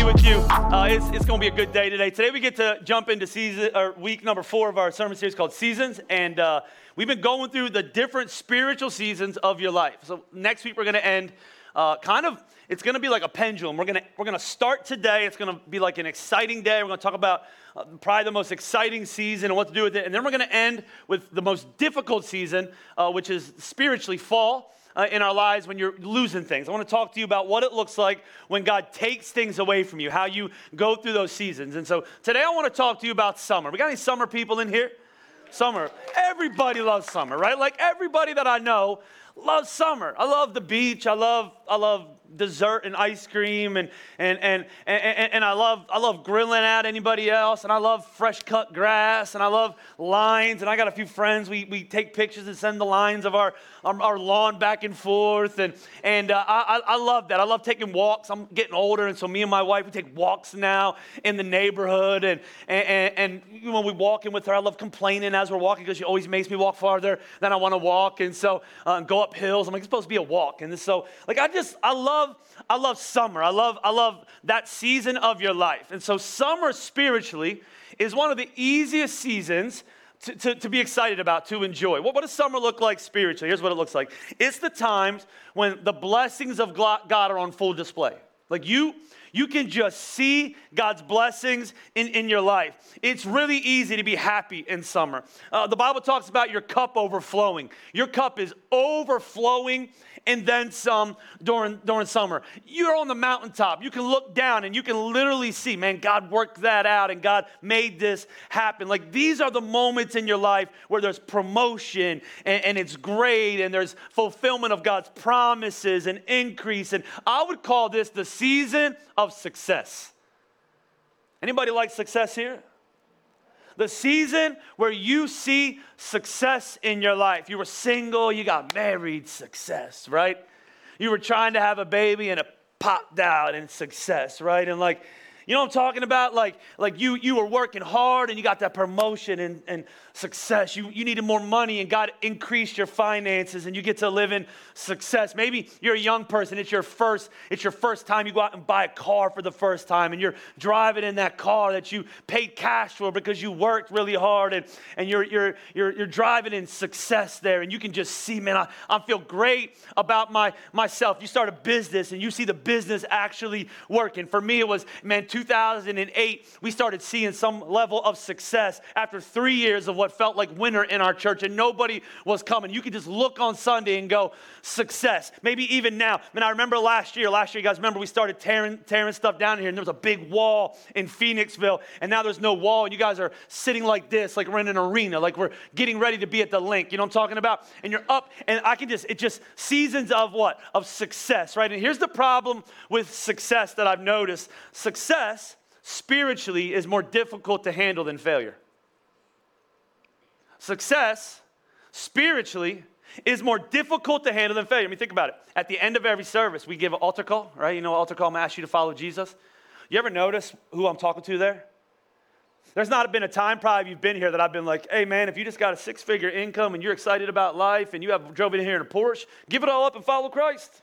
Be with you. Uh, it's it's going to be a good day today. Today we get to jump into season or week number four of our sermon series called Seasons, and uh, we've been going through the different spiritual seasons of your life. So next week we're going to end uh, kind of. It's going to be like a pendulum. We're going to we're going to start today. It's going to be like an exciting day. We're going to talk about uh, probably the most exciting season and what to do with it, and then we're going to end with the most difficult season, uh, which is spiritually fall uh, in our lives when you're losing things. I want to talk to you about what it looks like when God takes things away from you, how you go through those seasons. And so today I want to talk to you about summer. We got any summer people in here? Summer. Everybody loves summer, right? Like everybody that I know loves summer. I love the beach. I love I love dessert and ice cream and, and, and, and, and I, love, I love grilling at anybody else and I love fresh cut grass and I love lines and I got a few friends we, we take pictures and send the lines of our, our, our lawn back and forth and, and uh, I, I love that. I love taking walks. I'm getting older and so me and my wife we take walks now in the neighborhood and, and, and, and when we walk in with her I love complaining as we're walking because she always makes me walk farther than I want to walk and so uh, go up hills. I'm like it's supposed to be a walk and so like I just I love love, I love summer. I love, I love that season of your life. And so summer spiritually is one of the easiest seasons to, to, to, be excited about, to enjoy. What, what does summer look like spiritually? Here's what it looks like it's the times when the blessings of God are on full display. Like you, you can just see God's blessings in, in your life. It's really easy to be happy in summer. Uh, the Bible talks about your cup overflowing. Your cup is overflowing and then some during, during summer. You're on the mountaintop. You can look down and you can literally see, man, God worked that out and God made this happen. Like these are the moments in your life where there's promotion and, and it's great and there's fulfillment of God's promises and increase. And I would call this the season of success. Anybody like success here? The season where you see success in your life. You were single, you got married, success, right? You were trying to have a baby and it popped out and success, right? And like, you know what I'm talking about? Like, like you, you were working hard and you got that promotion and, and success. You, you needed more money and God increased your finances and you get to live in success. Maybe you're a young person. It's your first, it's your first time you go out and buy a car for the first time and you're driving in that car that you paid cash for because you worked really hard and, and you're, you're, you're, you're driving in success there and you can just see, man, I, I feel great about my, myself. You start a business and you see the business actually working. For me, it was, man, 2008, we started seeing some level of success after three years of what felt like winter in our church and nobody was coming. You could just look on Sunday and go, success. Maybe even now. I mean, I remember last year, last year, you guys remember we started tearing, tearing stuff down here and there was a big wall in Phoenixville and now there's no wall and you guys are sitting like this, like we're in an arena, like we're getting ready to be at the Linc. You know what I'm talking about? And you're up and I can just, it just seasons of what? Of success, right? And here's the problem with success that I've noticed. Success spiritually is more difficult to handle than failure success spiritually is more difficult to handle than failure. I mean, think about it. At the end of every service, we give an altar call, right? You know, altar call, I'm ask you to follow Jesus. You ever notice who I'm talking to there? There's not been a time probably you've been here that I've been like, hey man, if you just got a six figure income and you're excited about life and you have drove in here in a Porsche, give it all up and follow Christ.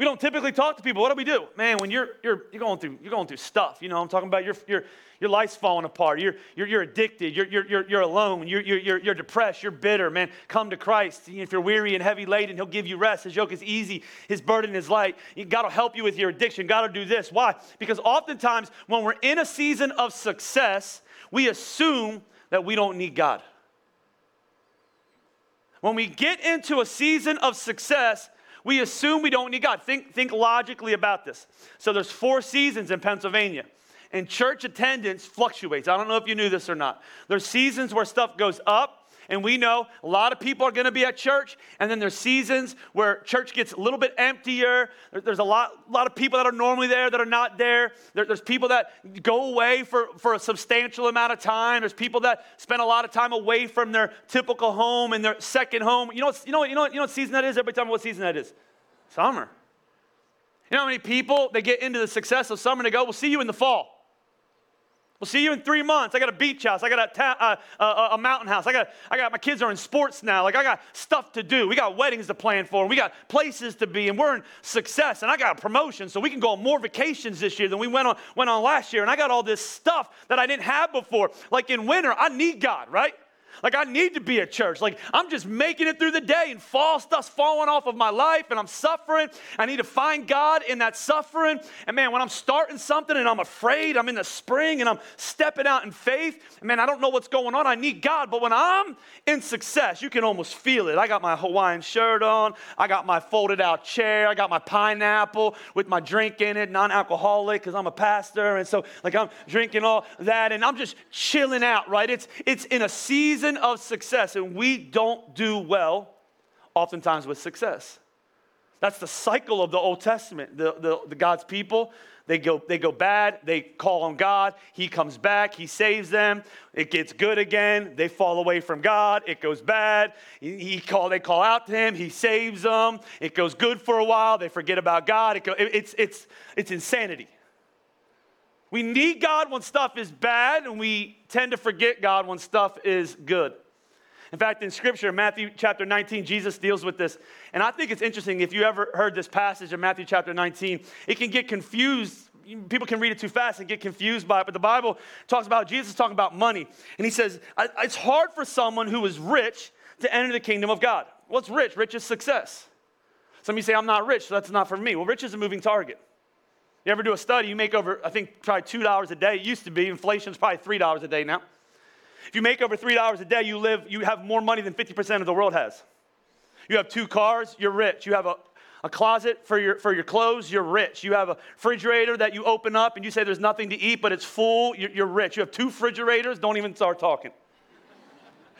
We don't typically talk to people. What do we do? Man, when you're, you're, you're, going, through, you're going through stuff, you know, I'm talking about your, your, your life's falling apart. You're, you're, you're addicted. You're, you're, you're, alone. You're, you're, you're depressed. You're bitter. Man, come to Christ. If you're weary and heavy laden, He'll give you rest. His yoke is easy. His burden is light. God will help you with your addiction. God will do this. Why? Because oftentimes when we're in a season of success, we assume that we don't need God. When we get into a season of success, we assume we don't need God. Think, think logically about this. So there's four seasons in Pennsylvania. And church attendance fluctuates. I don't know if you knew this or not. There's seasons where stuff goes up, and we know a lot of people are going to be at church, and then there's seasons where church gets a little bit emptier. There's a lot, a lot of people that are normally there that are not there. there. There's people that go away for, for a substantial amount of time. There's people that spend a lot of time away from their typical home and their second home. You know, you know, you know, you know what season that is? Everybody tell me what season that is. Summer. You know how many people they get into the success of summer and they go, "We'll see you in the fall." We'll see you in three months. I got a beach house. I got a, ta- uh, uh, a mountain house. I got, I got my kids are in sports now. Like I got stuff to do. We got weddings to plan for. We got places to be, and we're in success. And I got a promotion, so we can go on more vacations this year than we went on went on last year. And I got all this stuff that I didn't have before. Like in winter, I need God, right? Like, I need to be at church. Like, I'm just making it through the day and fall stuff's falling off of my life and I'm suffering. I need to find God in that suffering. And man, when I'm starting something and I'm afraid, I'm in the spring and I'm stepping out in faith, man, I don't know what's going on. I need God. But when I'm in success, you can almost feel it. I got my Hawaiian shirt on, I got my folded out chair, I got my pineapple with my drink in it, non alcoholic, because I'm a pastor. And so, like, I'm drinking all that and I'm just chilling out, right? It's, it's in a season season of success, and we don't do well oftentimes with success. That's the cycle of the Old Testament. The, the, the, God's people, they go, they go bad, they call on God, He comes back, He saves them, it gets good again, they fall away from God, it goes bad, he, call, they call out to Him, He saves them, it goes good for a while, they forget about God, it go, it, it's, it's, it's insanity. We need God when stuff is bad, and we tend to forget God when stuff is good. In fact, in Scripture, Matthew chapter 19, Jesus deals with this. And I think it's interesting if you ever heard this passage in Matthew chapter 19, it can get confused. People can read it too fast and get confused by it. But the Bible talks about Jesus talking about money. And he says, It's hard for someone who is rich to enter the kingdom of God. What's rich? Rich is success. Some of you say, I'm not rich, so that's not for me. Well, rich is a moving target. You ever do a study, you make over, I think, probably $2 a day. It used to be. Inflation's probably $3 a day now. If you make over $3 a day, you live, you have more money than 50% of the world has. You have two cars, you're rich. You have a, a closet for your, for your clothes, you're rich. You have a refrigerator that you open up and you say there's nothing to eat, but it's full, you're, you're rich. You have two refrigerators, don't even start talking.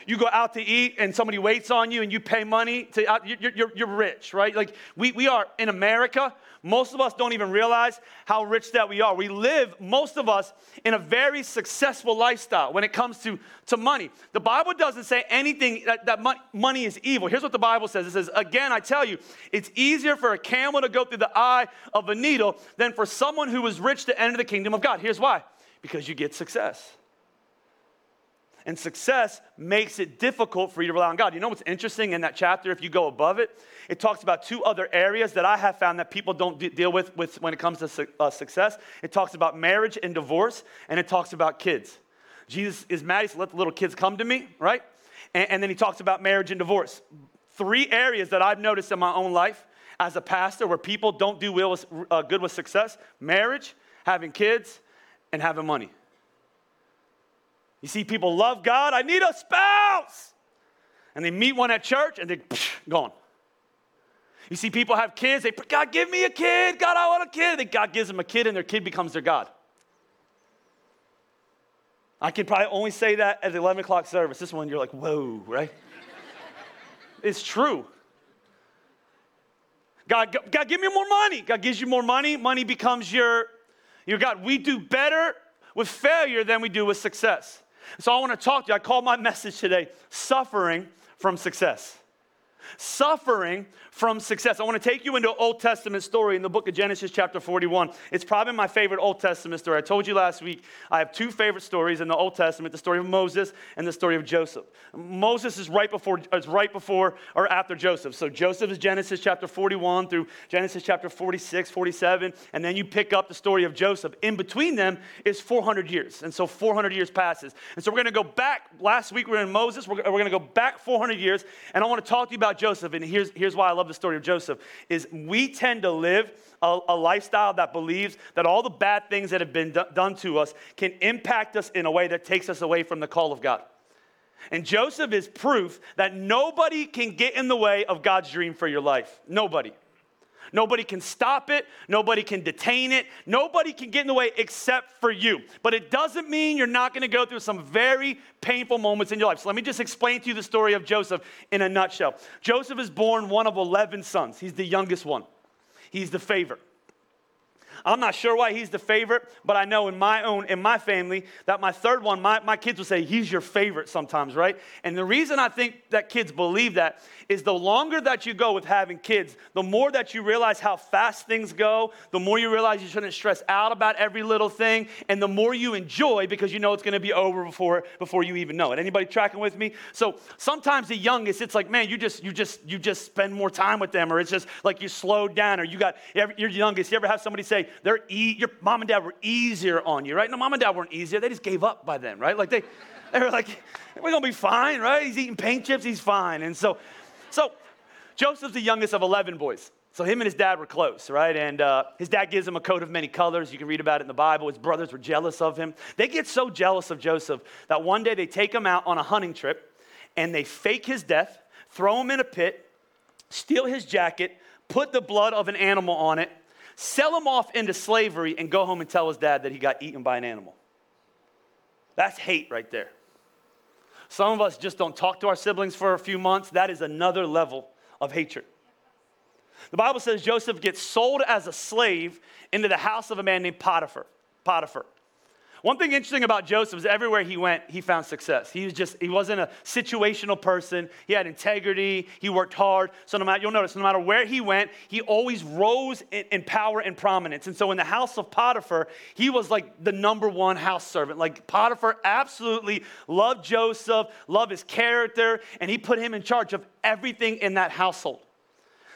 You go out to eat and somebody waits on you and you pay money to, you're, you're, you're rich, right? Like we, we are in America, most of us don't even realize how rich that we are. We live, most of us, in a very successful lifestyle when it comes to, to money. The Bible doesn't say anything that, that money is evil. Here's what the Bible says it says, Again, I tell you, it's easier for a camel to go through the eye of a needle than for someone who is rich to enter the kingdom of God. Here's why because you get success. And success makes it difficult for you to rely on God. You know what's interesting in that chapter, if you go above it? It talks about two other areas that I have found that people don't de- deal with, with when it comes to su- uh, success. It talks about marriage and divorce, and it talks about kids. Jesus is mad, he said, Let the little kids come to me, right? And, and then he talks about marriage and divorce. Three areas that I've noticed in my own life as a pastor where people don't do well with, uh, good with success marriage, having kids, and having money. You see people love God, I need a spouse. And they meet one at church and they psh, gone. You see people have kids, they God give me a kid, God I want a kid. Then God gives them a kid and their kid becomes their God. I can probably only say that at the 11 o'clock service. This one you're like, whoa, right? it's true. God, God, give me more money. God gives you more money. Money becomes your, your God. We do better with failure than we do with success. So I want to talk to you. I call my message today Suffering from Success. Suffering from success. I want to take you into an Old Testament story in the book of Genesis, chapter 41. It's probably my favorite Old Testament story. I told you last week I have two favorite stories in the Old Testament the story of Moses and the story of Joseph. Moses is right before, is right before or after Joseph. So Joseph is Genesis chapter 41 through Genesis chapter 46, 47, and then you pick up the story of Joseph. In between them is 400 years. And so 400 years passes. And so we're going to go back. Last week we were in Moses. We're, we're going to go back 400 years, and I want to talk to you about Joseph. And here's, here's why I love the story of Joseph is we tend to live a, a lifestyle that believes that all the bad things that have been do- done to us can impact us in a way that takes us away from the call of God. And Joseph is proof that nobody can get in the way of God's dream for your life. Nobody. Nobody can stop it. Nobody can detain it. Nobody can get in the way except for you. But it doesn't mean you're not going to go through some very painful moments in your life. So let me just explain to you the story of Joseph in a nutshell. Joseph is born one of 11 sons, he's the youngest one, he's the favorite. I'm not sure why he's the favorite, but I know in my own, in my family, that my third one, my, my kids will say, he's your favorite sometimes, right? And the reason I think that kids believe that is the longer that you go with having kids, the more that you realize how fast things go, the more you realize you shouldn't stress out about every little thing, and the more you enjoy because you know it's gonna be over before, before you even know it. Anybody tracking with me? So sometimes the youngest, it's like, man, you just, you just, you just spend more time with them, or it's just like you slowed down, or you got, you're youngest. You ever have somebody say, they're e- your mom and dad were easier on you, right? No, mom and dad weren't easier. They just gave up by then, right? Like they, they were like, we're gonna be fine, right? He's eating paint chips, he's fine. And so, so Joseph's the youngest of 11 boys. So him and his dad were close, right? And uh, his dad gives him a coat of many colors. You can read about it in the Bible. His brothers were jealous of him. They get so jealous of Joseph that one day they take him out on a hunting trip and they fake his death, throw him in a pit, steal his jacket, put the blood of an animal on it, sell him off into slavery, and go home and tell his dad that he got eaten by an animal. That's hate right there. Some of us just don't talk to our siblings for a few months. That is another level of hatred. The Bible says Joseph gets sold as a slave into the house of a man named Potiphar. Potiphar. One thing interesting about Joseph is everywhere he went, he found success. He was just, he wasn't a situational person. He had integrity. He worked hard. So no matter, you'll notice, no matter where he went, he always rose in, in power and prominence. And so in the house of Potiphar, he was like the number one house servant. Like Potiphar absolutely loved Joseph, loved his character, and he put him in charge of everything in that household.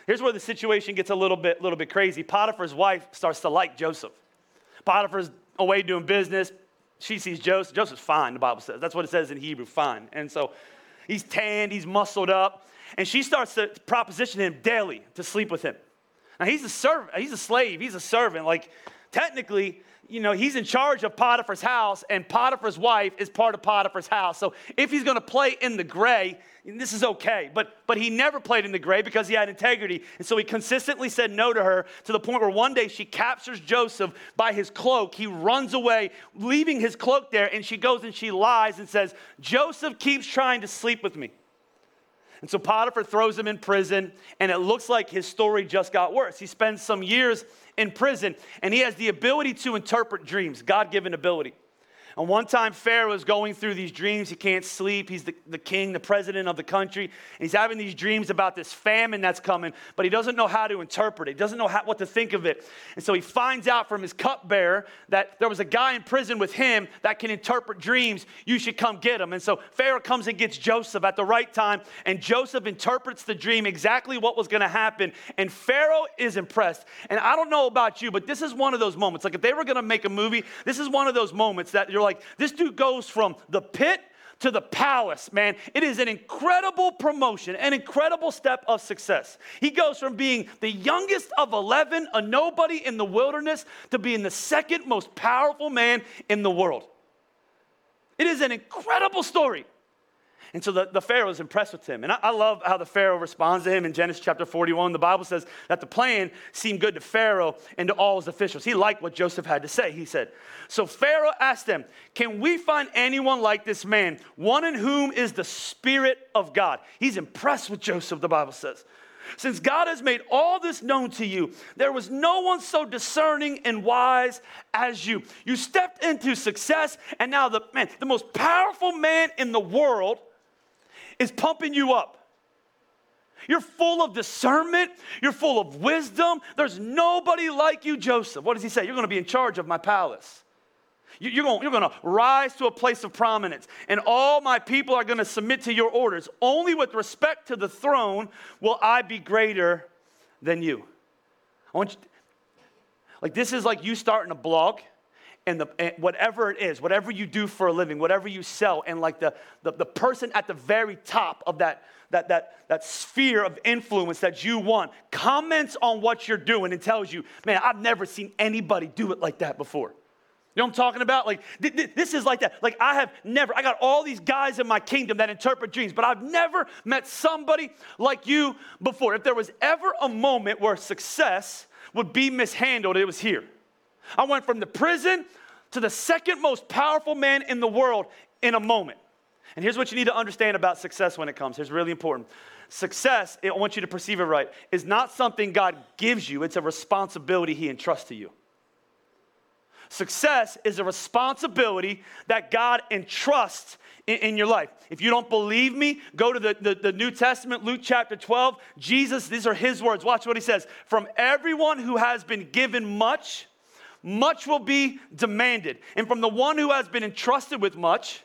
Here's where the situation gets a little bit, little bit crazy. Potiphar's wife starts to like Joseph. Potiphar's away doing business. She sees Joseph. Joseph's fine, the Bible says. That's what it says in Hebrew, fine. And so he's tanned, he's muscled up, and she starts to proposition him daily to sleep with him. Now he's a servant, he's a slave, he's a servant. Like technically, you know, he's in charge of Potiphar's house, and Potiphar's wife is part of Potiphar's house. So if he's going to play in the gray, this is okay. But, but he never played in the gray because he had integrity. And so he consistently said no to her to the point where one day she captures Joseph by his cloak. He runs away, leaving his cloak there, and she goes and she lies and says, Joseph keeps trying to sleep with me. And so Potiphar throws him in prison, and it looks like his story just got worse. He spends some years in prison, and he has the ability to interpret dreams, God given ability. And one time, Pharaoh is going through these dreams. He can't sleep. He's the, the king, the president of the country. And he's having these dreams about this famine that's coming, but he doesn't know how to interpret it. He doesn't know how, what to think of it. And so he finds out from his cupbearer that there was a guy in prison with him that can interpret dreams. You should come get him. And so Pharaoh comes and gets Joseph at the right time, and Joseph interprets the dream exactly what was going to happen. And Pharaoh is impressed. And I don't know about you, but this is one of those moments. Like if they were going to make a movie, this is one of those moments that you're like, this dude goes from the pit to the palace, man. It is an incredible promotion, an incredible step of success. He goes from being the youngest of 11, a nobody in the wilderness, to being the second most powerful man in the world. It is an incredible story. And so the, the Pharaoh is impressed with him. And I, I, love how the Pharaoh responds to him in Genesis chapter 41. The Bible says that the plan seemed good to Pharaoh and to all his officials. He liked what Joseph had to say, he said. So Pharaoh asked them, Can we find anyone like this man, one in whom is the Spirit of God? He's impressed with Joseph, the Bible says. Since God has made all this known to you, there was no one so discerning and wise as you. You stepped into success, and now the man, the most powerful man in the world, is pumping you up. You're full of discernment. You're full of wisdom. There's nobody like you, Joseph. What does he say? You're going to be in charge of my palace. You're going, you're going to rise to a place of prominence, and all my people are going to submit to your orders. Only with respect to the throne will I be greater than you. I want you, like, this is like you starting a blog and, the, and whatever it is, whatever you do for a living, whatever you sell, and like the, the, the person at the very top of that, that, that, that sphere of influence that you want comments on what you're doing and tells you, man, I've never seen anybody do it like that before. You know what I'm talking about? Like, th- th- this is like that. Like, I have never, I got all these guys in my kingdom that interpret dreams, but I've never met somebody like you before. If there was ever a moment where success would be mishandled, it was here. I went from the prison to the second most powerful man in the world in a moment. And here's what you need to understand about success when it comes. Here's really important. Success, I want you to perceive it right, is not something God gives you, it's a responsibility He entrusts to you. Success is a responsibility that God entrusts in, in, your life. If you don't believe me, go to the, the, the New Testament, Luke chapter 12. Jesus, these are his words. Watch what he says. From everyone who has been given much, much will be demanded. And from the one who has been entrusted with much,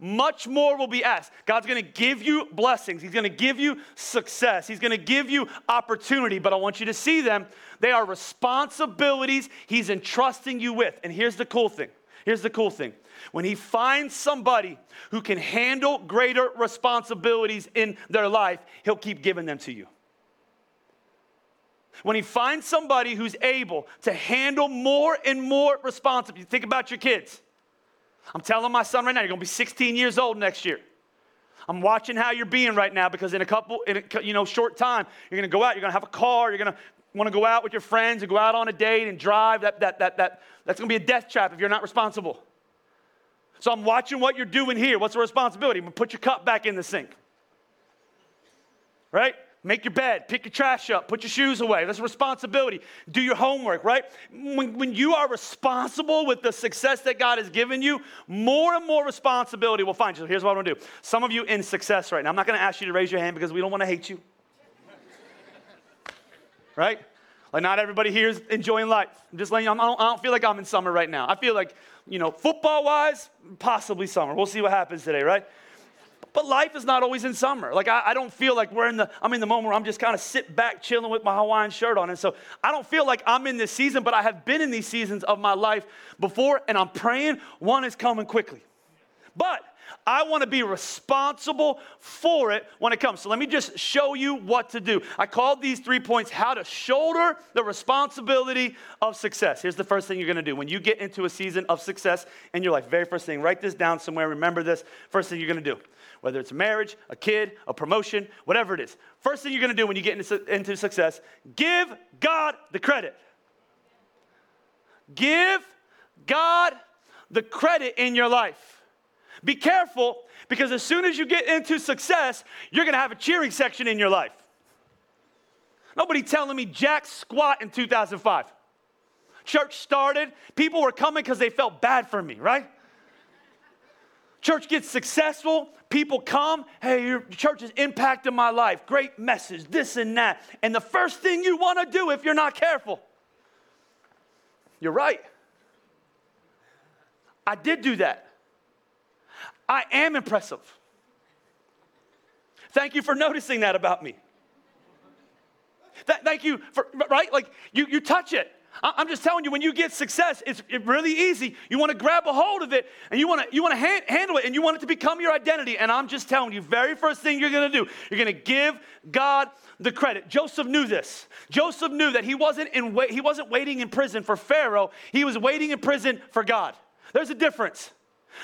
much more will be asked. God's gonna give you blessings, He's gonna give you success, He's gonna give you opportunity, but I want you to see them. They are responsibilities He's entrusting you with. And here's the cool thing here's the cool thing. When He finds somebody who can handle greater responsibilities in their life, He'll keep giving them to you. When he finds somebody who's able to handle more and more responsibility, think about your kids. I'm telling my son right now, you're gonna be 16 years old next year. I'm watching how you're being right now because in a couple, in a you know, short time, you're gonna go out, you're gonna have a car, you're gonna wanna go out with your friends and go out on a date and drive. That, that, that, that, that's gonna be a death trap if you're not responsible. So I'm watching what you're doing here. What's the responsibility? Put your cup back in the sink. Right? Make your bed, pick your trash up, put your shoes away. That's a responsibility. Do your homework, right? When, when you are responsible with the success that God has given you, more and more responsibility will find you. So here's what I'm gonna do. Some of you in success right now, I'm not gonna ask you to raise your hand because we don't wanna hate you. right? Like, not everybody here is enjoying life. I'm just letting you, I don't, I don't feel like I'm in summer right now. I feel like, you know, football wise, possibly summer. We'll see what happens today, right? But life is not always in summer. Like I, I, don't feel like we're in the, I'm in the moment where I'm just kind of sit back chilling with my Hawaiian shirt on. And so I don't feel like I'm in this season, but I have been in these seasons of my life before, and I'm praying one is coming quickly. But I want to be responsible for it when it comes. So let me just show you what to do. I called these three points how to shoulder the responsibility of success. Here's the first thing you're going to do when you get into a season of success in your life. Very first thing, write this down somewhere. Remember this. First thing you're going to do whether it's a marriage, a kid, a promotion, whatever it is. First thing you're gonna do when you get into, into success, give God the credit. Give God the credit in your life. Be careful because as soon as you get into success, you're gonna have a cheering section in your life. Nobody telling me jack squat in 2005. Church started, people were coming because they felt bad for me, right? Church gets successful, people come, hey, your church is impacting my life. Great message, this and that. And the first thing you want to do if you're not careful, you're right. I did do that. I am impressive. Thank you for noticing that about me. Th- thank you for, right? Like, you, you touch it. I'm just telling you, when you get success, it's it really easy. You want to grab a hold of it and you want to you want to ha- handle it and you want it to become your identity. And I'm just telling you, very first thing you're going to do, you're going to give God the credit. Joseph knew this. Joseph knew that he wasn't in he wasn't waiting in prison for Pharaoh. He was waiting in prison for God. There's a difference.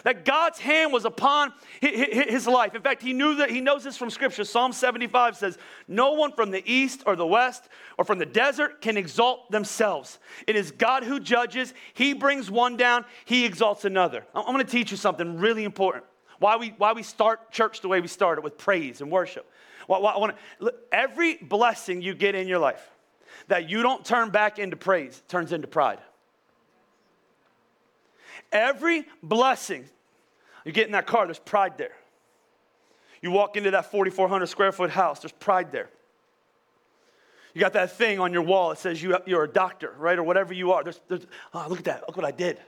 That God's hand was upon his life. In fact, he knew that he knows this from scripture. Psalm 75 says, No one from the east or the west or from the desert can exalt themselves. It is God who judges. He brings one down, he exalts another. I'm going to teach you something really important. Why we, why we start church the way we started with praise and worship. Why, why, I wanna, every blessing you get in your life that you don't turn back into praise turns into pride. Every blessing, you get in that car, there's pride there. You walk into that 4,400 square foot house, there's pride there. You got that thing on your wall that says you, you're a doctor, right? Or whatever you are. There's, there's, oh, look at that. Look what I did.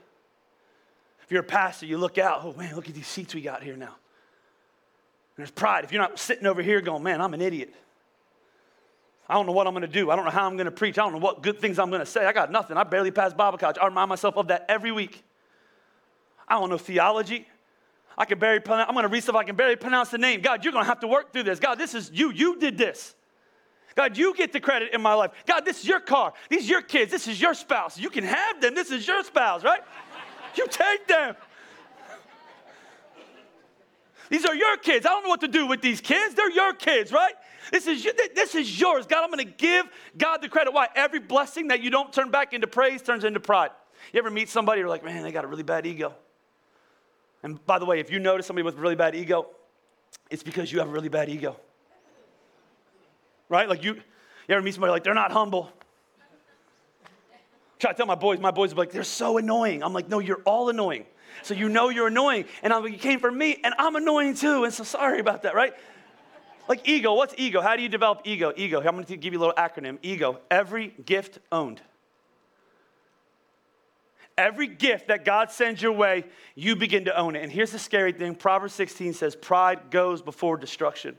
If you're a pastor, you look out, oh man, look at these seats we got here now. And there's pride. If you're not sitting over here going, man, I'm an idiot. I don't know what I'm going to do. I don't know how I'm going to preach. I don't know what good things I'm going to say. I got nothing. I barely pass Bible college. I remind myself of that every week. I don't know theology. I can barely pronounce, I'm going to read stuff I can barely pronounce the name. God, you're going to have to work through this. God, this is you. You did this. God, you get the credit in my life. God, this is your car. These are your kids. This is your spouse. You can have them. This is your spouse, right? You take them. These are your kids. I don't know what to do with these kids. They're your kids, right? This is, this is yours. God, I'm going to give God the credit. Why? Every blessing that you don't turn back into praise turns into pride. You ever meet somebody, you're like, man, they got a really bad ego. And by the way, if you notice somebody with really bad ego, it's because you have a really bad ego. Right? Like you, you ever meet somebody like, they're not humble. Try to tell my boys, my boys are like, they're so annoying. I'm like, no, you're all annoying. So you know you're annoying. And I'm like, you came from me, and I'm annoying too. And so sorry about that, right? Like ego, what's ego? How do you develop ego? Ego, I'm gonna give you a little acronym. Ego, every gift owned. Every gift that God sends your way, you begin to own it. And here's the scary thing Proverbs 16 says, Pride goes before destruction,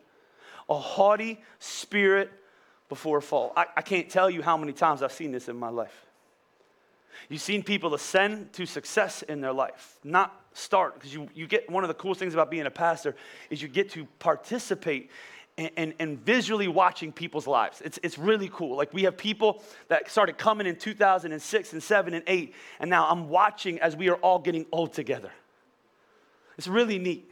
a haughty spirit before a fall. I, I can't tell you how many times I've seen this in my life. You've seen people ascend to success in their life, not start, because you, you get one of the coolest things about being a pastor is you get to participate and, and, and, visually watching people's lives. It's, it's really cool. Like we have people that started coming in 2006 and 7 and 8, and now I'm watching as we are all getting old together. It's really neat.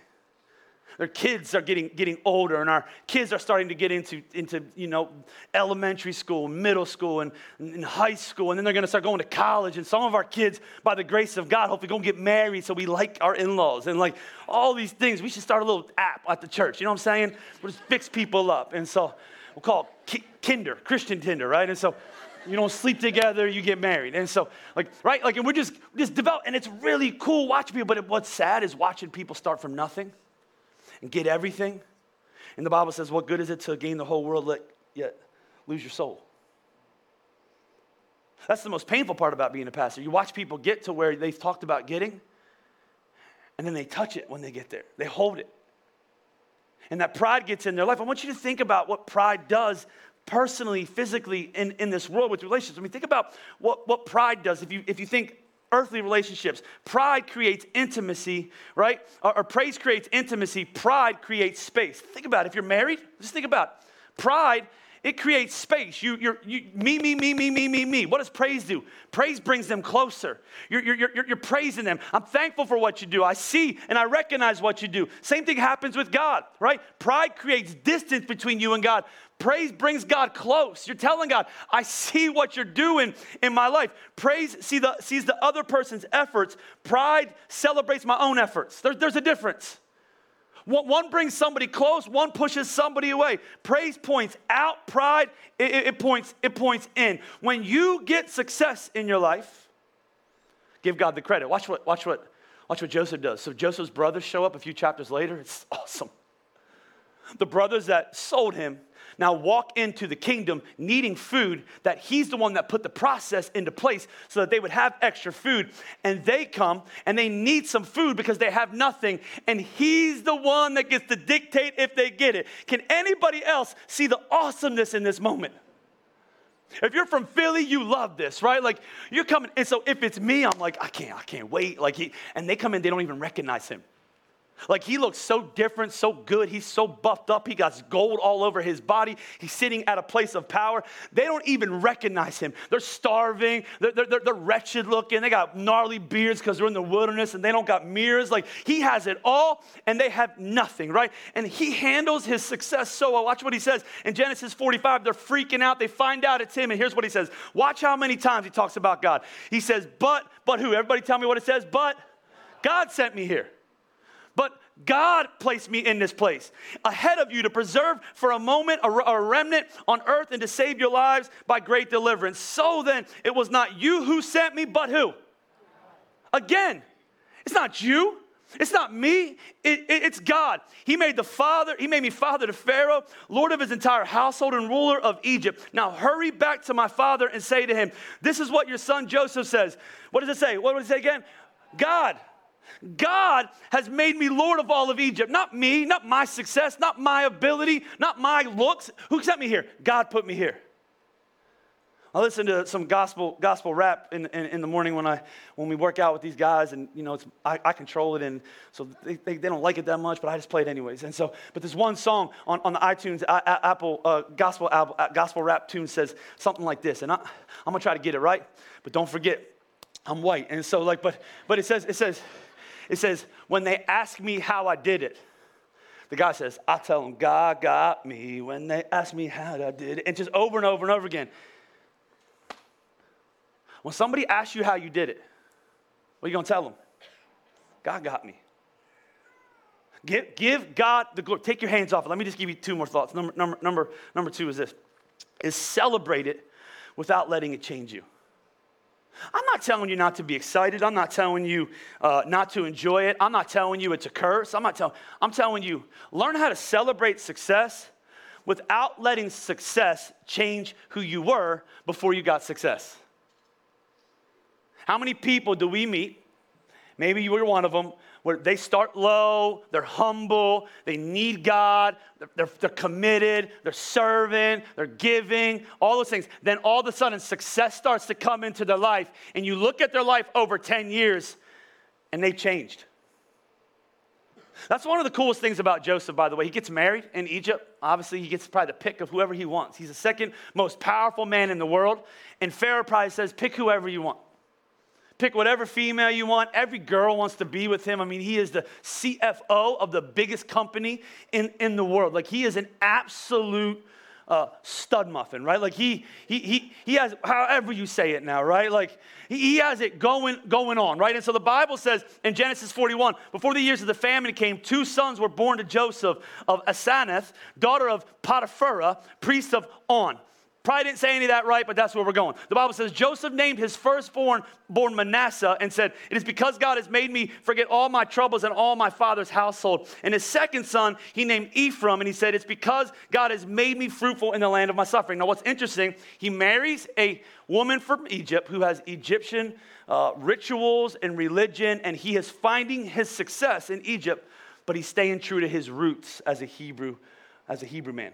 Their kids are getting, getting older, and our kids are starting to get into, into you know, elementary school, middle school, and, and high school, and then they're going to start going to college. And some of our kids, by the grace of God, hopefully going to get married so we like our in laws. And like all these things, we should start a little app at the church. You know what I'm saying? We'll just fix people up. And so we'll call it Kinder, Christian Tinder, right? And so you don't sleep together, you get married. And so, like, right? Like, and we're just, just develop, and it's really cool watching people, but what's sad is watching people start from nothing and get everything. And the Bible says, What good is it to gain the whole world yet lose your soul? That's the most painful part about being a pastor. You watch people get to where they've talked about getting, and then they touch it when they get there. They hold it. And that pride gets in their life. I want you to think about what pride does personally, physically, in, in this world with relationships. I mean, think about what, what pride does. If you, if you think earthly relationships. Pride creates intimacy, right? Or, or, praise creates intimacy. Pride creates space. Think about it. If you're married, just think about it. Pride, it creates space. You, you're, you, me, me, me, me, me, me, me. What does praise do? Praise brings them closer. You're, you're, you're, you're praising them. I'm thankful for what you do. I see and I recognize what you do. Same thing happens with God, right? Pride creates distance between you and God. Praise brings God close. You're telling God, I see what you're doing in my life. Praise see the, sees the other person's efforts. Pride celebrates my own efforts. There, there's a difference. One brings somebody close, one pushes somebody away. Praise points out, pride, it, it, points, it points in. When you get success in your life, give God the credit. Watch what, watch what, watch what Joseph does. So Joseph's brothers show up a few chapters later. It's awesome. The brothers that sold him now walk into the kingdom needing food that he's the one that put the process into place so that they would have extra food. And they come and they need some food because they have nothing. And he's the one that gets to dictate if they get it. Can anybody else see the awesomeness in this moment? If you're from Philly, you love this, right? Like you're coming, and so if it's me, I'm like, I can't, I can't wait. Like he, and they come in, they don't even recognize him. Like he looks so different, so good. He's so buffed up. He got gold all over his body. He's sitting at a place of power. They don't even recognize him. They're starving. They're, they're, they're wretched looking. They got gnarly beards because they're in the wilderness and they don't got mirrors. Like he has it all and they have nothing, right? And he handles his success so well. Watch what he says in Genesis 45. They're freaking out. They find out it's him. And here's what he says. Watch how many times he talks about God. He says, but, but who? Everybody tell me what it says. But God sent me here. But God placed me in this place ahead of you to preserve for a moment a, a, remnant on earth and to save your lives by great deliverance. So then, it was not you who sent me, but who? Again, it's not you. It's not me, it, it, it's God. He made the father, he made me father to Pharaoh, Lord of his entire household and ruler of Egypt. Now hurry back to my father and say to him, This is what your son Joseph says. What does it say? What does it say again? God God has made me Lord of all of Egypt. Not me, not my success, not my ability, not my looks. Who sent me here? God put me here. I listen to some gospel gospel rap in, in, in, the morning when I when we work out with these guys, and you know I, I, control it, and so they, they, they, don't like it that much, but I just play it anyways. And so, but this one song on, on the iTunes Apple uh, gospel gospel rap tune says something like this, and I, I'm gonna try to get it right, but don't forget I'm white. And so, like, but but it says, it says, it says, when they ask me how I did it, the guy says, I tell them, God got me when they ask me how I did it. And just over and over and over again. When somebody asks you how you did it, what are you going to tell them? God got me. Give, give God the glory. Take your hands off. Let me just give you two more thoughts. Number, number, number, number two is this is celebrate it without letting it change you. I'm not telling you not to be excited. I'm not telling you uh, not to enjoy it. I'm not telling you it's a curse. I'm not telling. I'm telling you learn how to celebrate success without letting success change who you were before you got success. How many people do we meet? Maybe you were one of them where they start low, they're humble, they need God, they're, they're, they're, committed, they're serving, they're giving, all those things. Then all of a sudden, success starts to come into their life, and you look at their life over 10 years, and they changed. That's one of the coolest things about Joseph, by the way. He gets married in Egypt. Obviously, he gets probably the pick of whoever he wants. He's the second most powerful man in the world. And Pharaoh probably says, pick whoever you want. Pick whatever female you want. Every girl wants to be with him. I mean, he is the CFO of the biggest company in, in the world. Like, he is an absolute uh, stud muffin, right? Like, he, he, he, he has, however you say it now, right? Like, he, he has it going, going on, right? And so the Bible says in Genesis 41 before the years of the famine came, two sons were born to Joseph of Asenath, daughter of Potiphera, priest of On. Probably didn't say any of that right, but that's where we're going. The Bible says Joseph named his firstborn born Manasseh and said, It is because God has made me forget all my troubles and all my father's household. And his second son, he named Ephraim, and he said, It's because God has made me fruitful in the land of my suffering. Now, what's interesting, he marries a woman from Egypt who has Egyptian uh, rituals and religion, and he is finding his success in Egypt, but he's staying true to his roots as a Hebrew, as a Hebrew man.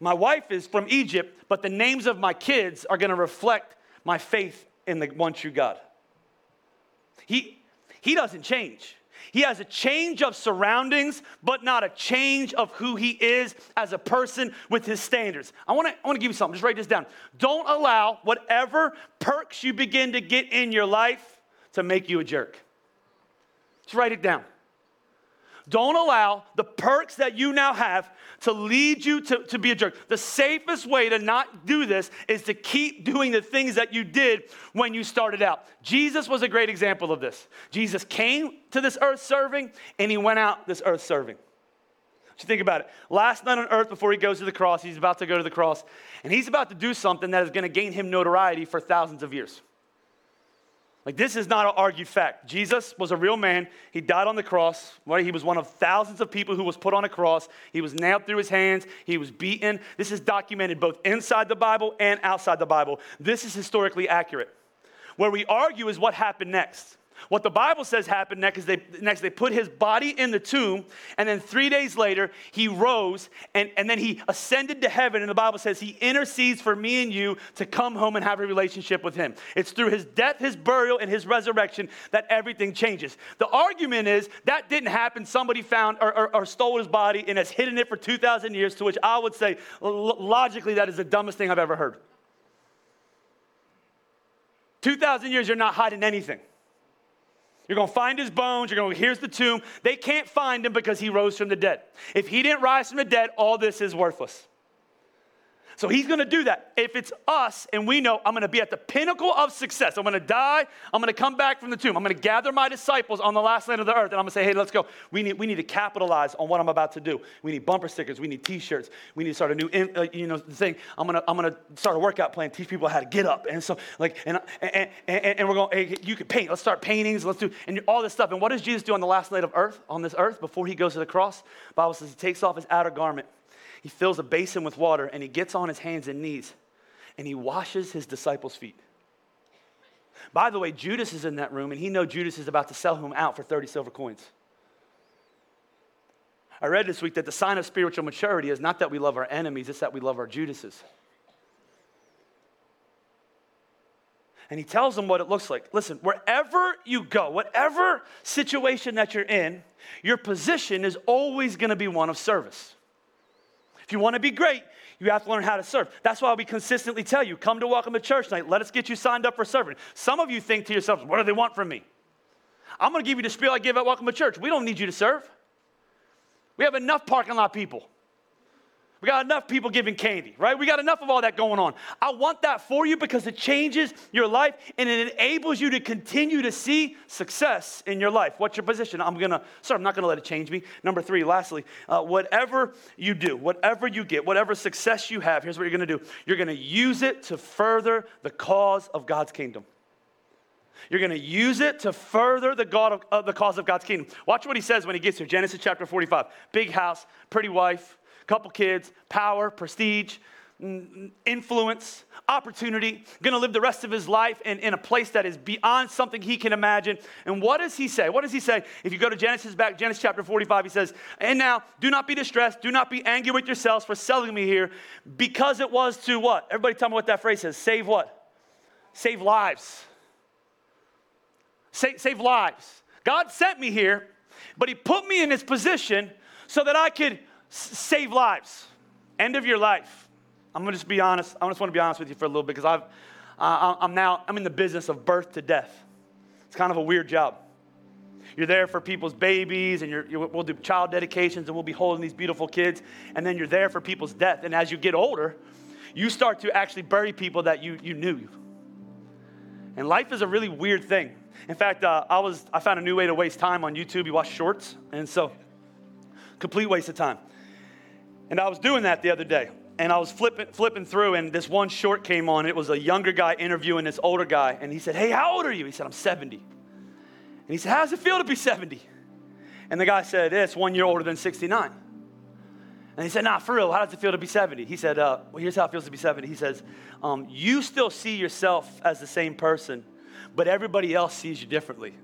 My wife is from Egypt, but the names of my kids are going to reflect my faith in the one true God. He, he doesn't change. He has a change of surroundings, but not a change of who he is as a person with his standards. I wanna, I wanna give you something, just write this down. Don't allow whatever perks you begin to get in your life to make you a jerk. Just write it down. Don't allow the perks that you now have to lead you to, to be a jerk. The safest way to not do this is to keep doing the things that you did when you started out. Jesus was a great example of this. Jesus came to this earth serving, and he went out this earth serving. So think about it. Last night on earth, before he goes to the cross, he's about to go to the cross, and he's about to do something that is going to gain him notoriety for thousands of years. Like, this is not an argued fact. Jesus was a real man. He died on the cross. Right? He was one of thousands of people who was put on a cross. He was nailed through his hands. He was beaten. This is documented both inside the Bible and outside the Bible. This is historically accurate. Where we argue is what happened next. What the Bible says happened next is they, next they put his body in the tomb, and then three days later, he rose, and, and then he ascended to heaven. And the Bible says he intercedes for me and you to come home and have a relationship with him. It's through his death, his burial, and his resurrection that everything changes. The argument is that didn't happen. Somebody found or, or, or stole his body and has hidden it for 2,000 years, to which I would say, logically, that is the dumbest thing I've ever heard. 2,000 years, you're not hiding anything. You're going to find his bones. You're going to, here's the tomb. They can't find him because he rose from the dead. If he didn't rise from the dead, all this is worthless. So he's going to do that. If it's us and we know I'm going to be at the pinnacle of success, I'm going to die, I'm going to come back from the tomb, I'm going to gather my disciples on the last land of the earth, and I'm going to say, hey, let's go. We need, we need to capitalize on what I'm about to do. We need bumper stickers, we need t-shirts, we need to start a new, uh, you know, thing. I'm going to, I'm going to start a workout plan, teach people how to get up. And so, like, and, and, and, and we're going, hey, you can paint. Let's start paintings. Let's do, and all this stuff. And what does Jesus do on the last night of earth, on this earth, before he goes to the cross? Bible says he takes off his outer garment he fills a basin with water and he gets on his hands and knees and he washes his disciples' feet. By the way, Judas is in that room and he knows Judas is about to sell him out for 30 silver coins. I read this week that the sign of spiritual maturity is not that we love our enemies, it's that we love our Judases. And he tells them what it looks like. Listen, wherever you go, whatever situation that you're in, your position is always going to be one of service. If you want to be great, You have to learn how to serve. That's why we consistently tell you come to Welcome to Church night. Let us get you signed up for serving. Some of you think to yourselves, what do they want from me? I'm going to give you the spiel I give at Welcome to Church. We don't need you to serve. We have enough parking lot people. We got enough people giving candy, right? We got enough of all that going on. I want that for you because it changes your life and it enables you to continue to see success in your life. What's your position? I'm gonna, sorry, I'm not gonna let it change me. Number three, lastly, uh, whatever you do, whatever you get, whatever success you have, here's what you're gonna do you're gonna use it to further the cause of God's kingdom. You're going to use it to further the, God of, uh, the cause of God's kingdom. Watch what he says when he gets here. Genesis chapter 45. Big house, pretty wife, couple kids, power, prestige, influence, opportunity, gonna live the rest of his life in, in a place that is beyond something he can imagine. And what does he say? What does he say? If you go to Genesis back, Genesis chapter 45, he says, And now do not be distressed, do not be angry with yourselves for selling me here, because it was to what? Everybody tell me what that phrase says. Save what? Save lives. Save, save lives. God sent me here, but he put me in this position so that I could save lives. End of your life. I'm gonna just be honest. I just want to be honest with you for a little bit because I've, uh, I'm now I'm in the business of birth to death. It's kind of a weird job. You're there for people's babies, and you're, you we'll do child dedications, and we'll be holding these beautiful kids, and then you're there for people's death. And as you get older, you start to actually bury people that you, you knew. And life is a really weird thing. In fact, uh, I was I found a new way to waste time on YouTube. You watch shorts, and so complete waste of time. And I was doing that the other day. And I was flipping, flipping through, and this one short came on. It was a younger guy interviewing this older guy. And he said, Hey, how old are you? He said, I'm 70. And he said, How does it feel to be 70? And the guy said, It's one year older than 69. And he said, Nah, for real, how does it feel to be 70? He said, uh, Well, here's how it feels to be 70. He says, um, You still see yourself as the same person, but everybody else sees you differently.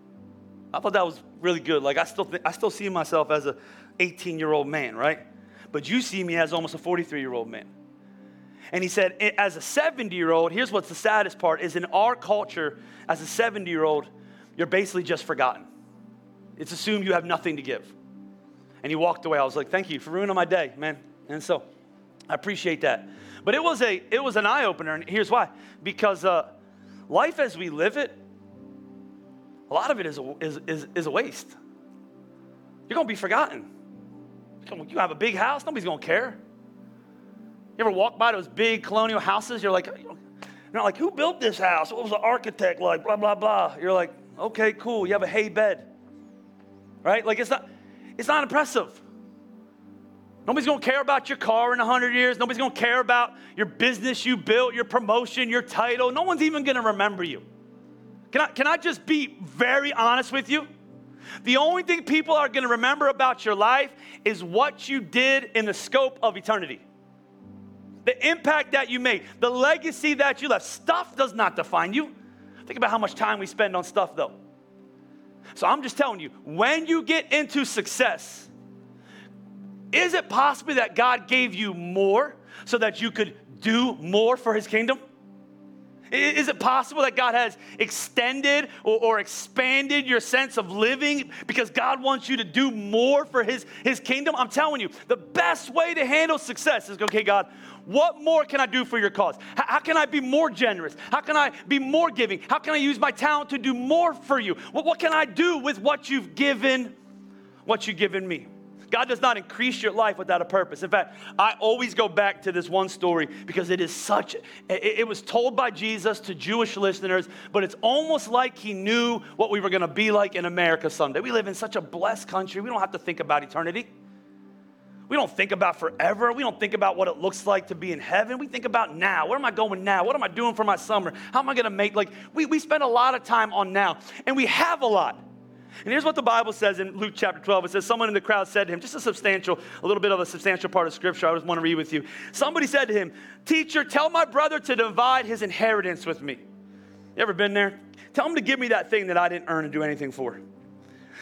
I thought that was really good. Like, I still, th- I still see myself as a 18 year old man, right? But you see me as almost a 43 year old man. And he said, as a 70 year old, here's what's the saddest part is in our culture, as a 70 year old, you're basically just forgotten. It's assumed you have nothing to give. And he walked away. I was like, thank you for ruining my day, man. And so I appreciate that. But it was, a, it was an eye opener. And here's why because uh, life as we live it, a lot of it is a, is, is, is a waste. You're going to be forgotten. You have a big house, nobody's gonna care. You ever walk by those big colonial houses? You're like, you're not like, who built this house? What was the architect like? Blah, blah, blah. You're like, okay, cool. You have a hay bed. Right? Like it's not, it's not impressive. Nobody's gonna care about your car in 100 years. Nobody's gonna care about your business you built, your promotion, your title. No one's even gonna remember you. Can I, can I just be very honest with you? The only thing people are going to remember about your life is what you did in the scope of eternity. The impact that you made, the legacy that you left. Stuff does not define you. Think about how much time we spend on stuff, though. So I'm just telling you, when you get into success, is it possible that God gave you more so that you could do more for his kingdom? Is it possible that God has extended or, or, expanded your sense of living because God wants you to do more for his, his kingdom? I'm telling you, the best way to handle success is okay, God, what more can I do for your cause? How, how can I be more generous? How can I be more giving? How can I use my talent to do more for you? What, what can I do with what you've given, what you've given me? God does not increase your life without a purpose. In fact, I always go back to this one story because it is such, it, was told by Jesus to Jewish listeners, but it's almost like he knew what we were going to be like in America someday. We live in such a blessed country, we don't have to think about eternity. We don't think about forever. We don't think about what it looks like to be in heaven. We think about now. Where am I going now? What am I doing for my summer? How am I going to make, like, we, we spend a lot of time on now, and we have a lot. And here's what the Bible says in Luke chapter 12. It says, Someone in the crowd said to him, just a substantial, a little bit of a substantial part of scripture I just want to read with you. Somebody said to him, Teacher, tell my brother to divide his inheritance with me. You ever been there? Tell him to give me that thing that I didn't earn and do anything for.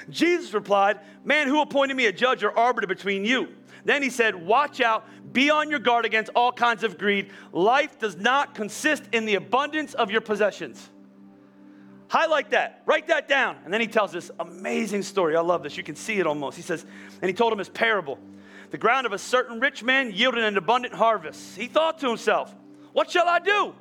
Jesus replied, Man, who appointed me a judge or arbiter between you? Then he said, Watch out, be on your guard against all kinds of greed. Life does not consist in the abundance of your possessions. Highlight that, write that down. And then he tells this amazing story. I love this. You can see it almost. He says, and he told him his parable. The ground of a certain rich man yielded an abundant harvest. He thought to himself, What shall I do?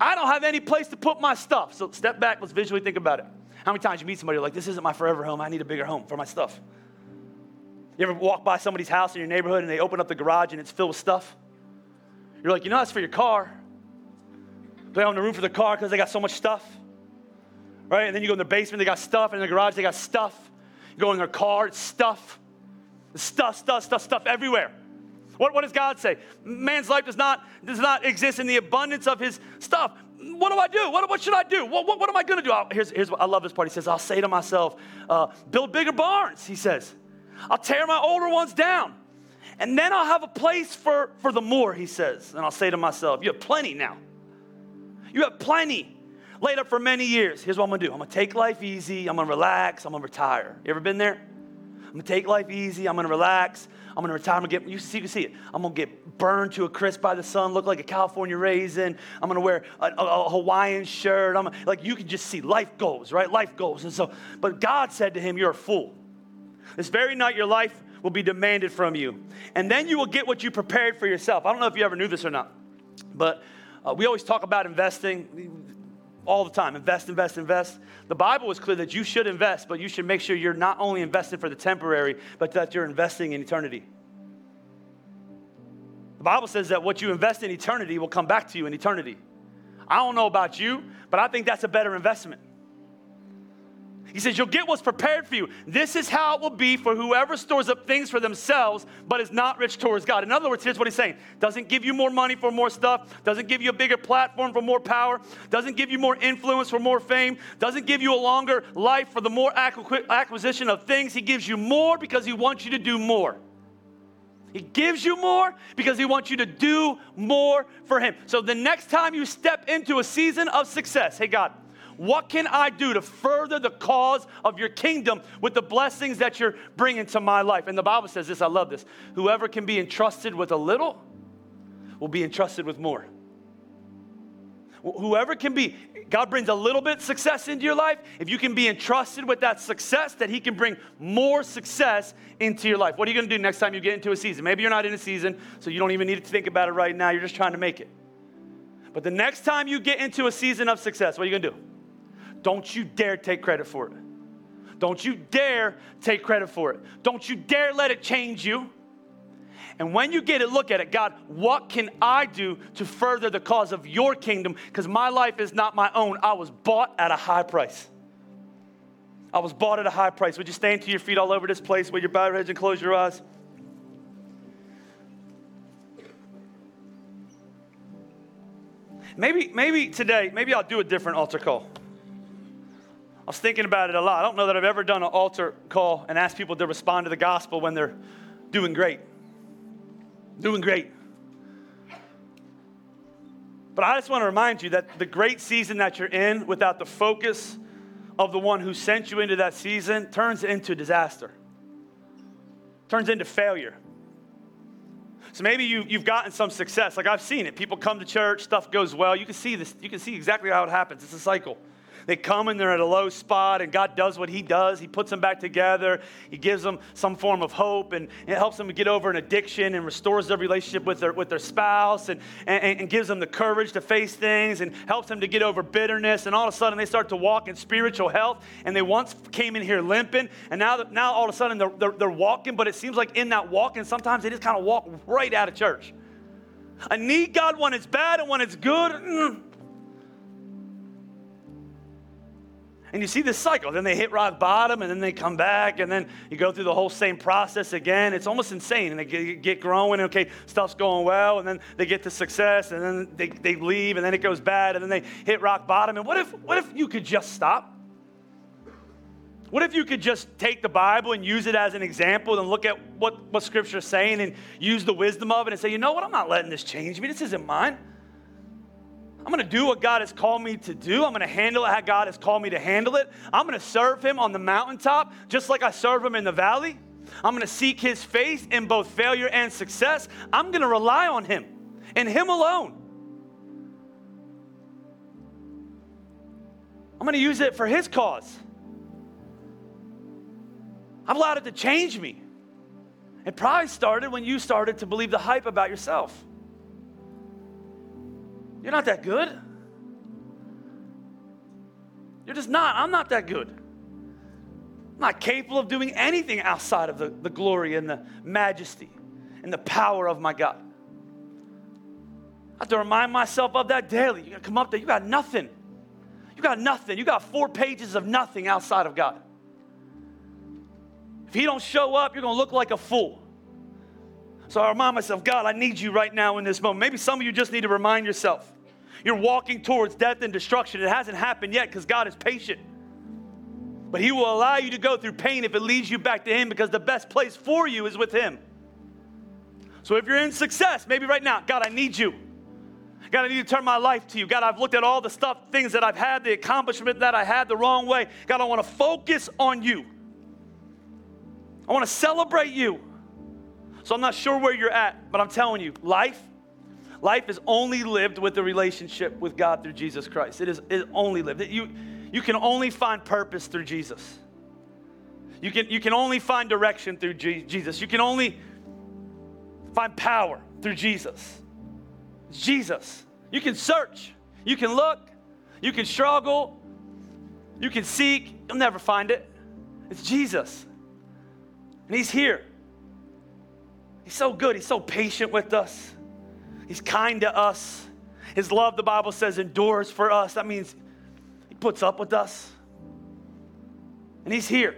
I don't have any place to put my stuff. So step back, let's visually think about it. How many times you meet somebody like, This isn't my forever home, I need a bigger home for my stuff? You ever walk by somebody's house in your neighborhood and they open up the garage and it's filled with stuff? You're like, You know, that's for your car. They don't have the room for the car because they got so much stuff. Right? And then you go in the basement, they got stuff. And in the garage, they got stuff. You go in their car, it's stuff. Stuff, stuff, stuff, stuff everywhere. What, what does God say? Man's life does not, does not exist in the abundance of his stuff. What do I do? What, what should I do? What, what, what am I going to do? I'll, here's, here's what I love this part. He says, I'll say to myself, uh, build bigger barns, he says. I'll tear my older ones down. And then I'll have a place for, for the more, he says. And I'll say to myself, You have plenty now. You have plenty laid up for many years. Here's what I'm gonna do I'm gonna take life easy, I'm gonna relax, I'm gonna retire. You ever been there? I'm gonna take life easy, I'm gonna relax, I'm gonna retire, I'm gonna get, you see, you see it. I'm gonna get burned to a crisp by the sun, look like a California raisin. I'm gonna wear a, a, a Hawaiian shirt. I'm like, you can just see life goes, right? Life goes. And so, but God said to him, You're a fool. This very night, your life will be demanded from you. And then you will get what you prepared for yourself. I don't know if you ever knew this or not, but uh, we always talk about investing all the time invest, invest, invest. The Bible is clear that you should invest, but you should make sure you're not only investing for the temporary, but that you're investing in eternity. The Bible says that what you invest in eternity will come back to you in eternity. I don't know about you, but I think that's a better investment. He says, You'll get what's prepared for you. This is how it will be for whoever stores up things for themselves, but is not rich towards God. In other words, here's what he's saying doesn't give you more money for more stuff, doesn't give you a bigger platform for more power, doesn't give you more influence for more fame, doesn't give you a longer life for the more acquisition of things. He gives you more because he wants you to do more. He gives you more because he wants you to do more for him. So the next time you step into a season of success, hey, God, what can I do to further the cause of your kingdom with the blessings that you're bringing to my life? And the Bible says this, I love this. Whoever can be entrusted with a little will be entrusted with more. Whoever can be, God brings a little bit success into your life. If you can be entrusted with that success, that He can bring more success into your life. What are you going to do next time you get into a season? Maybe you're not in a season, so you don't even need to think about it right now. You're just trying to make it. But the next time you get into a season of success, what are you going to do? Don't you dare take credit for it. Don't you dare take credit for it. Don't you dare let it change you. And when you get it, look at it, God, what can I do to further the cause of your kingdom? Because my life is not my own. I was bought at a high price. I was bought at a high price. Would you stand to your feet all over this place with your bowed heads and close your eyes? Maybe, maybe today, maybe I'll do a different altar call. I was thinking about it a lot. I don't know that I've ever done an altar call and asked people to respond to the gospel when they're doing great. Doing great. But I just want to remind you that the great season that you're in without the focus of the one who sent you into that season turns into disaster, turns into failure. So maybe you, you've gotten some success. Like I've seen it. People come to church, stuff goes well. You can see this, you can see exactly how it happens. It's a cycle. They come and they're at a low spot, and God does what He does. He puts them back together. He gives them some form of hope, and it helps them to get over an addiction and restores their relationship with their, with their spouse and, and, and gives them the courage to face things and helps them to get over bitterness. And all of a sudden, they start to walk in spiritual health. And they once came in here limping, and now, now all of a sudden, they're, they're, they're walking, but it seems like in that walking, sometimes they just kind of walk right out of church. I need God when it's bad and when it's good. Mm, And you see this cycle. Then they hit rock bottom and then they come back and then you go through the whole same process again. It's almost insane. And they get, growing, okay, stuff's going well, and then they get to success and then they, they leave and then it goes bad and then they hit rock bottom. And what if, what if you could just stop? What if you could just take the Bible and use it as an example and look at what, what Scripture is saying and use the wisdom of it and say, you know what, I'm not letting this change me. This isn't mine. I'm going to do what God has called me to do. I'm going to handle it how God has called me to handle it. I'm going to serve Him on the mountaintop just like I serve Him in the valley. I'm going to seek His face in both failure and success. I'm going to rely on Him and Him alone. I'm going to use it for His cause. I've allowed it to change me. It probably started when you started to believe the hype about yourself. You're not that good. You're just not. I'm not that good. I'm not capable of doing anything outside of the, the glory and the majesty and the power of my God. I have to remind myself of that daily. You gotta come up there, you got nothing. You got nothing. You got four pages of nothing outside of God. If He don't show up, you're gonna look like a fool. So I remind myself, God, I need you right now in this moment. Maybe some of you just need to remind yourself. You're walking towards death and destruction. It hasn't happened yet because God is patient. But He will allow you to go through pain if it leads you back to Him because the best place for you is with Him. So if you're in success, maybe right now, God, I need you. God, I need to turn my life to you. God, I've looked at all the stuff, things that I've had, the accomplishment that I had the wrong way. God, I want to focus on you. I want to celebrate you. So I'm not sure where you're at, but I'm telling you, life, life is only lived with a relationship with God through Jesus Christ. It is, it is only lived. You, you can only find purpose through Jesus. You can, you can only find direction through G- Jesus. You can only find power through Jesus. Jesus. You can search, you can look, you can struggle, you can seek, you'll never find it. It's Jesus. And He's here. He's so good. He's so patient with us. He's kind to us. His love, the Bible says, endures for us. That means He puts up with us. And He's here.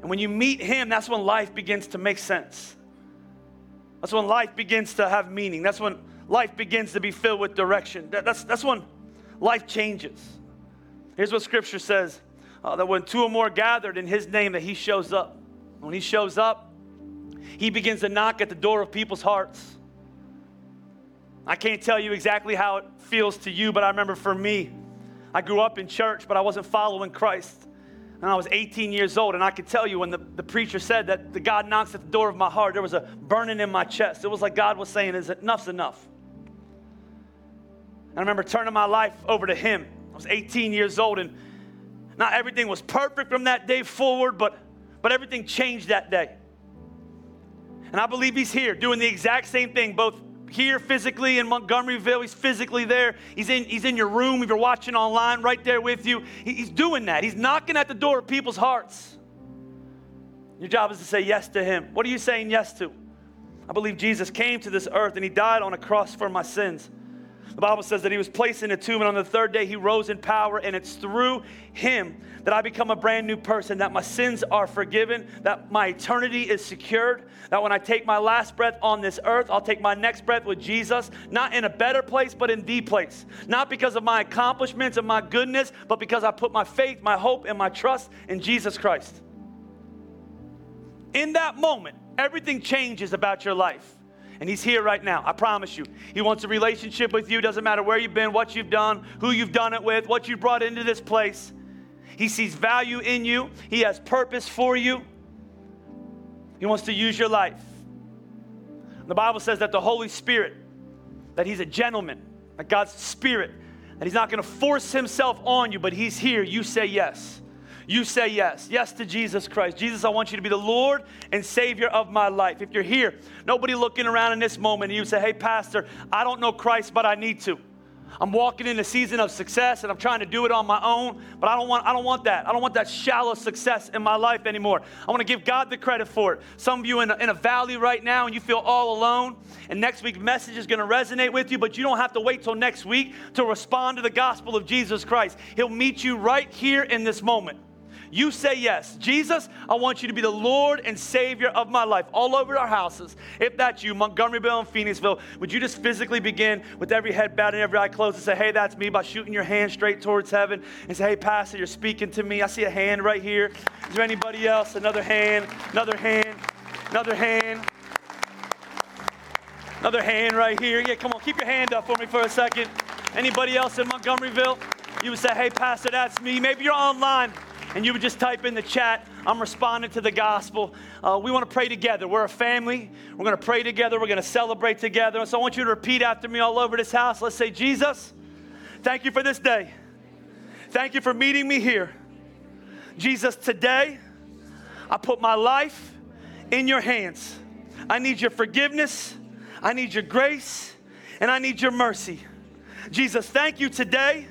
And when you meet Him, that's when life begins to make sense. That's when life begins to have meaning. That's when life begins to be filled with direction. That, that's, that's when life changes. Here's what Scripture says uh, that when two or more gathered in His name, that He shows up. When He shows up, He begins to knock at the door of people's hearts. I can't tell you exactly how it feels to you, but I remember for me, I grew up in church, but I wasn't following Christ. And I was 18 years old, and I could tell you when the, the preacher said that the God knocks at the door of my heart, there was a burning in my chest. It was like God was saying, Is enough's enough. And I remember turning my life over to Him. I was 18 years old, and not everything was perfect from that day forward, but, but everything changed that day. And I believe He's here doing the exact same thing, both here physically in Montgomeryville. He's physically there. He's in, he's in your room if you're watching online, right there with you. He, he's doing that. He's knocking at the door of people's hearts. Your job is to say yes to Him. What are you saying yes to? I believe Jesus came to this earth and He died on a cross for my sins. The Bible says that he was placed in a tomb, and on the third day he rose in power, and it's through him that I become a brand new person, that my sins are forgiven, that my eternity is secured, that when I take my last breath on this earth, I'll take my next breath with Jesus, not in a better place, but in the place. Not because of my accomplishments and my goodness, but because I put my faith, my hope, and my trust in Jesus Christ. In that moment, everything changes about your life. And he's here right now. I promise you. He wants a relationship with you. Doesn't matter where you've been, what you've done, who you've done it with, what you've brought into this place. He sees value in you. He has purpose for you. He wants to use your life. The Bible says that the Holy Spirit, that He's a gentleman, that God's Spirit, that He's not going to force Himself on you, but He's here. You say yes you say yes. Yes to Jesus Christ. Jesus, I want you to be the Lord and Savior of my life. If you're here, nobody looking around in this moment, and you say, Hey, Pastor, I don't know Christ, but I need to. I'm walking in a season of success and I'm trying to do it on my own, but I don't want I don't want that. I don't want that shallow success in my life anymore. I want to give God the credit for it. Some of you in a, in a valley right now and you feel all alone, and next week's message is going to resonate with you, but you don't have to wait till next week to respond to the gospel of Jesus Christ. He'll meet you right here in this moment you say yes. Jesus, I want you to be the Lord and Savior of my life all over our houses. If that's you, Montgomeryville and Phoenixville, would you just physically begin with every head bowed and every eye closed and say, hey, that's me by shooting your hand straight towards heaven and say, hey, Pastor, you're speaking to me. I see a hand right here. Is there anybody else? Another hand, another hand, another hand. Another hand right here. Yeah, come on, keep your hand up for me for a second. Anybody else in Montgomeryville? You would say, hey, Pastor, that's me. Maybe you're online and you would just type in the chat, I'm responding to the gospel. Uh, we want to pray together. We're a family. We're going to pray together. We're going to celebrate together. And so I want you to repeat after me all over this house. Let's say, Jesus, thank you for this day. Thank you for meeting me here. Jesus, today I put my life in your hands. I need your forgiveness, I need your grace, and I need your mercy. Jesus, thank you today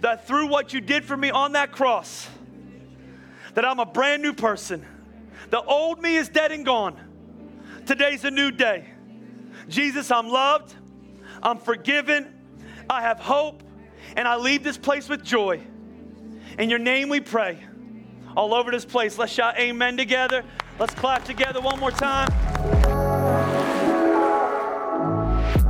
that through what you did for me on that cross, that I'm a brand new person. The old me is dead and gone. Today's a new day. Jesus, I'm loved, I'm forgiven, I have hope, and I leave this place with joy. In your name we pray. All over this place. Let's shout amen together. Let's clap together one more time.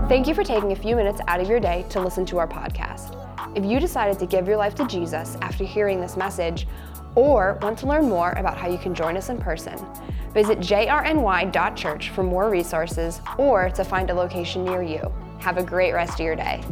Thank you for taking a few minutes out of your day to listen to our podcast. If you decided to give your life to Jesus after hearing this message, or want to learn more about how you can join us in person, visit jrny.church for more resources or to find a location near you. Have a great rest of your day.